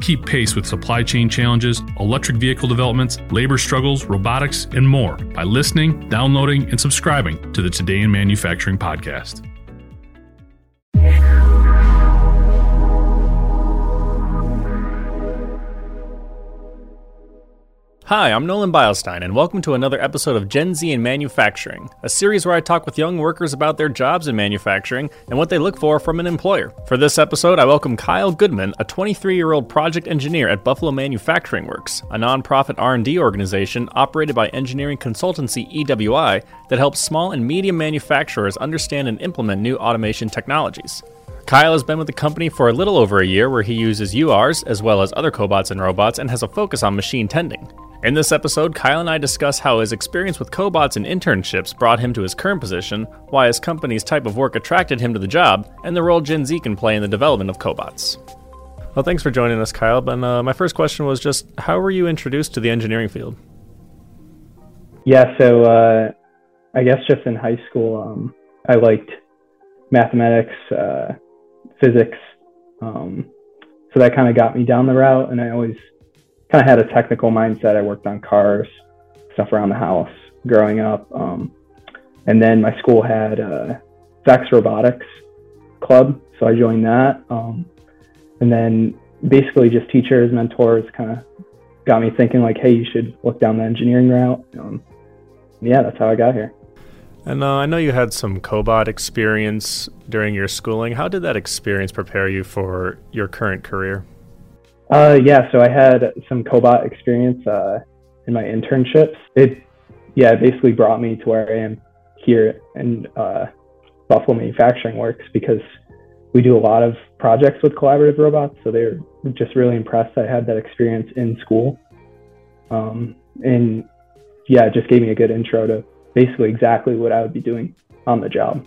Keep pace with supply chain challenges, electric vehicle developments, labor struggles, robotics, and more by listening, downloading, and subscribing to the Today in Manufacturing podcast. Hi, I'm Nolan Beilstein, and welcome to another episode of Gen Z in Manufacturing, a series where I talk with young workers about their jobs in manufacturing and what they look for from an employer. For this episode, I welcome Kyle Goodman, a 23-year-old project engineer at Buffalo Manufacturing Works, a nonprofit R&D organization operated by engineering consultancy EWI that helps small and medium manufacturers understand and implement new automation technologies. Kyle has been with the company for a little over a year where he uses URs as well as other cobots and robots and has a focus on machine tending. In this episode, Kyle and I discuss how his experience with cobots and internships brought him to his current position, why his company's type of work attracted him to the job, and the role Gen Z can play in the development of cobots. Well, thanks for joining us, Kyle. And uh, my first question was just how were you introduced to the engineering field? Yeah, so uh, I guess just in high school, um, I liked mathematics, uh, physics. Um, so that kind of got me down the route, and I always kind of had a technical mindset. I worked on cars, stuff around the house growing up. Um, and then my school had a VEX Robotics Club, so I joined that. Um, and then basically just teachers, mentors kind of got me thinking like, hey, you should look down the engineering route. Um, yeah, that's how I got here. And uh, I know you had some cobot experience during your schooling. How did that experience prepare you for your current career? Uh, yeah, so I had some cobot experience uh, in my internships. It, yeah, it basically brought me to where I am here in uh, Buffalo Manufacturing Works because we do a lot of projects with collaborative robots. So they're just really impressed I had that experience in school. Um, and yeah, it just gave me a good intro to basically exactly what I would be doing on the job.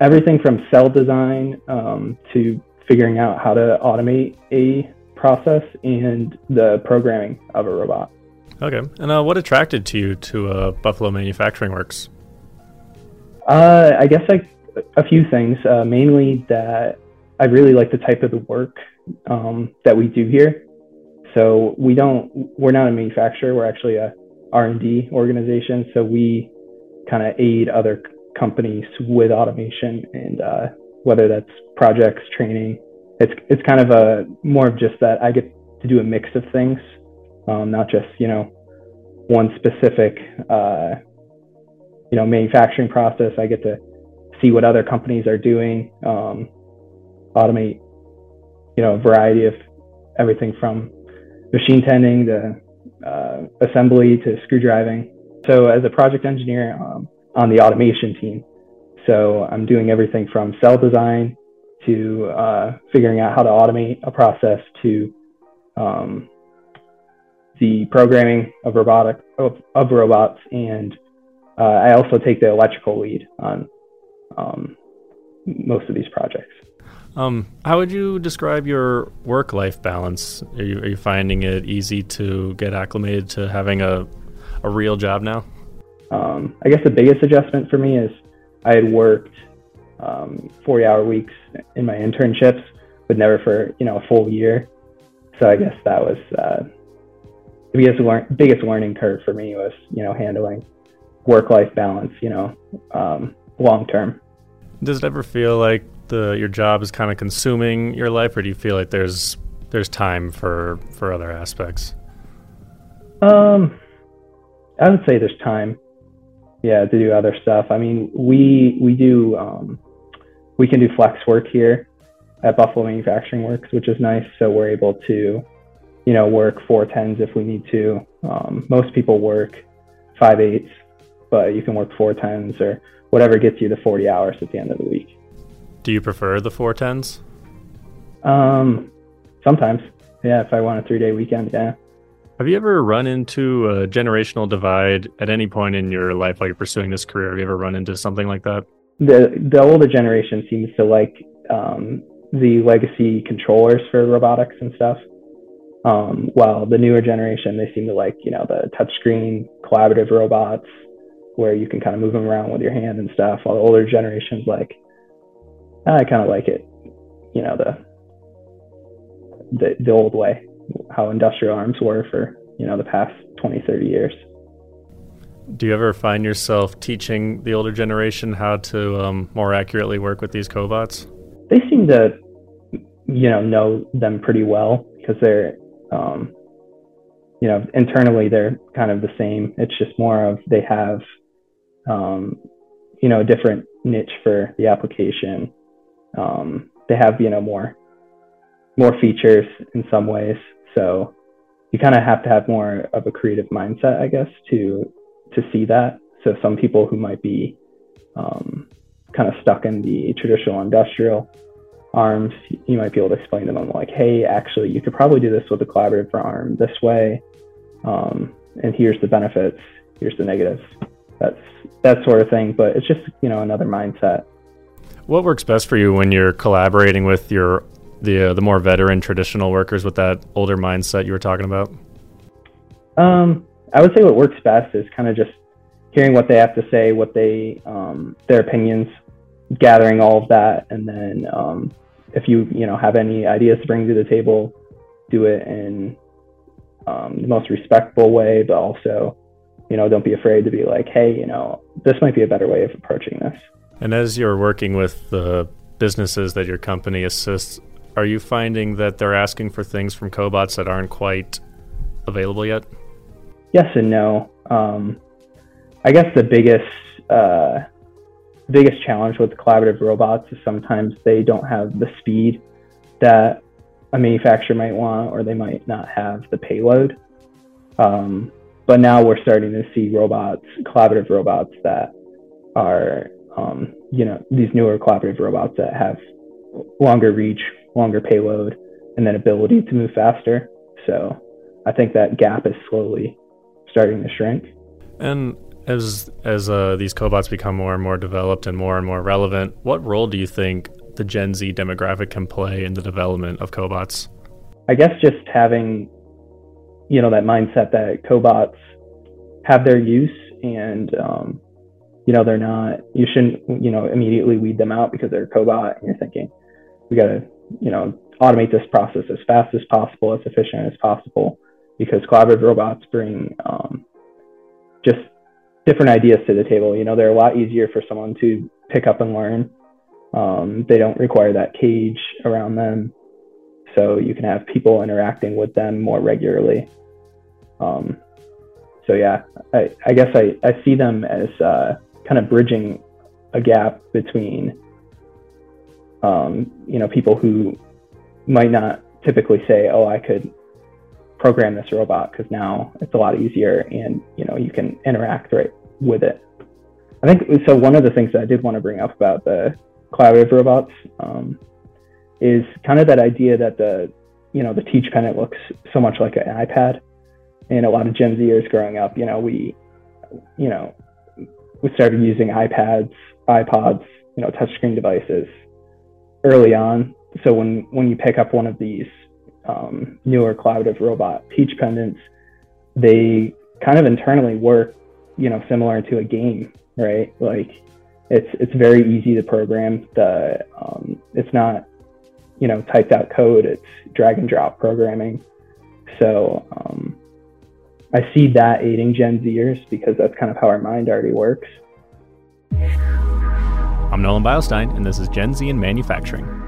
Everything from cell design um, to figuring out how to automate a process and the programming of a robot. Okay. And uh, what attracted to you to uh, Buffalo Manufacturing Works? Uh, I guess like a few things. Uh, mainly that I really like the type of the work um, that we do here. So we don't, we're not a manufacturer. We're actually a R&D organization. So we kind of aid other companies with automation and uh, whether that's projects, training, it's it's kind of a more of just that I get to do a mix of things, um, not just you know one specific uh, you know manufacturing process. I get to see what other companies are doing, um, automate you know a variety of everything from machine tending to uh, assembly to screw driving. So as a project engineer um, on the automation team, so I'm doing everything from cell design to uh, figuring out how to automate a process to um, the programming of robotic of, of robots and uh, I also take the electrical lead on um, most of these projects. Um, how would you describe your work-life balance? Are you, are you finding it easy to get acclimated to having a, a real job now? Um, I guess the biggest adjustment for me is I had worked um, 40 hour weeks in my internships, but never for, you know, a full year. So I guess that was uh, the biggest, lear- biggest learning curve for me was, you know, handling work life balance, you know, um, long term. Does it ever feel like the your job is kind of consuming your life, or do you feel like there's there's time for for other aspects? Um, I would say there's time, yeah, to do other stuff. I mean, we we do um, we can do flex work here at Buffalo Manufacturing Works, which is nice. So we're able to, you know, work four tens if we need to. Um, most people work five eights, but you can work four tens or whatever gets you the 40 hours at the end of the week. Do you prefer the four tens? Um, sometimes, yeah. If I want a three day weekend, yeah. Have you ever run into a generational divide at any point in your life while you're pursuing this career? Have you ever run into something like that? The the older generation seems to like um, the legacy controllers for robotics and stuff. Um, while the newer generation, they seem to like, you know, the touchscreen collaborative robots where you can kind of move them around with your hand and stuff. While the older generations like, I kind of like it, you know, the, the the old way, how industrial arms were for you know the past 20, 30 years. Do you ever find yourself teaching the older generation how to um, more accurately work with these cobots? They seem to, you know, know them pretty well because they're um, you know, internally they're kind of the same. It's just more of they have, um, you know, a different niche for the application. Um, they have, you know, more more features in some ways. So you kind of have to have more of a creative mindset, I guess, to to see that. So some people who might be um, kind of stuck in the traditional industrial arms, you might be able to explain to them like, hey, actually, you could probably do this with a collaborative arm this way, um, and here's the benefits, here's the negatives. That's that sort of thing. But it's just you know another mindset. What works best for you when you're collaborating with your the uh, the more veteran traditional workers with that older mindset you were talking about? Um, I would say what works best is kind of just hearing what they have to say, what they um, their opinions, gathering all of that, and then um, if you you know have any ideas to bring to the table, do it in um, the most respectful way, but also you know don't be afraid to be like, hey, you know this might be a better way of approaching this. And as you're working with the businesses that your company assists, are you finding that they're asking for things from cobots that aren't quite available yet? Yes and no. Um, I guess the biggest uh, biggest challenge with collaborative robots is sometimes they don't have the speed that a manufacturer might want, or they might not have the payload. Um, but now we're starting to see robots, collaborative robots that are, um, you know, these newer collaborative robots that have longer reach, longer payload, and then ability to move faster. So I think that gap is slowly starting to shrink. And as as uh, these cobots become more and more developed and more and more relevant, what role do you think the Gen Z demographic can play in the development of cobots? I guess just having, you know, that mindset that cobots have their use and, um, you know, they're not, you shouldn't, you know, immediately weed them out because they're a cobot and you're thinking, we got to, you know, automate this process as fast as possible, as efficient as possible, because collaborative robots bring um, just different ideas to the table. You know, they're a lot easier for someone to pick up and learn. Um, they don't require that cage around them, so you can have people interacting with them more regularly. Um, so yeah, I, I guess I, I see them as uh, kind of bridging a gap between um, you know people who might not typically say, "Oh, I could program this robot," because now it's a lot easier, and you know you can interact right with it. I think so. One of the things that I did want to bring up about the collaborative robots um, is kind of that idea that the you know the teach pendant looks so much like an iPad, and a lot of Gen Zers growing up, you know, we you know we started using iPads, iPods, you know, touchscreen devices early on. So when when you pick up one of these um, newer collaborative robot teach pendants, they kind of internally work you know similar to a game, right? Like it's it's very easy to program. The um, it's not you know typed out code. It's drag and drop programming. So um, I see that aiding Gen Zers because that's kind of how our mind already works. I'm Nolan Beilstein, and this is Gen Z in Manufacturing.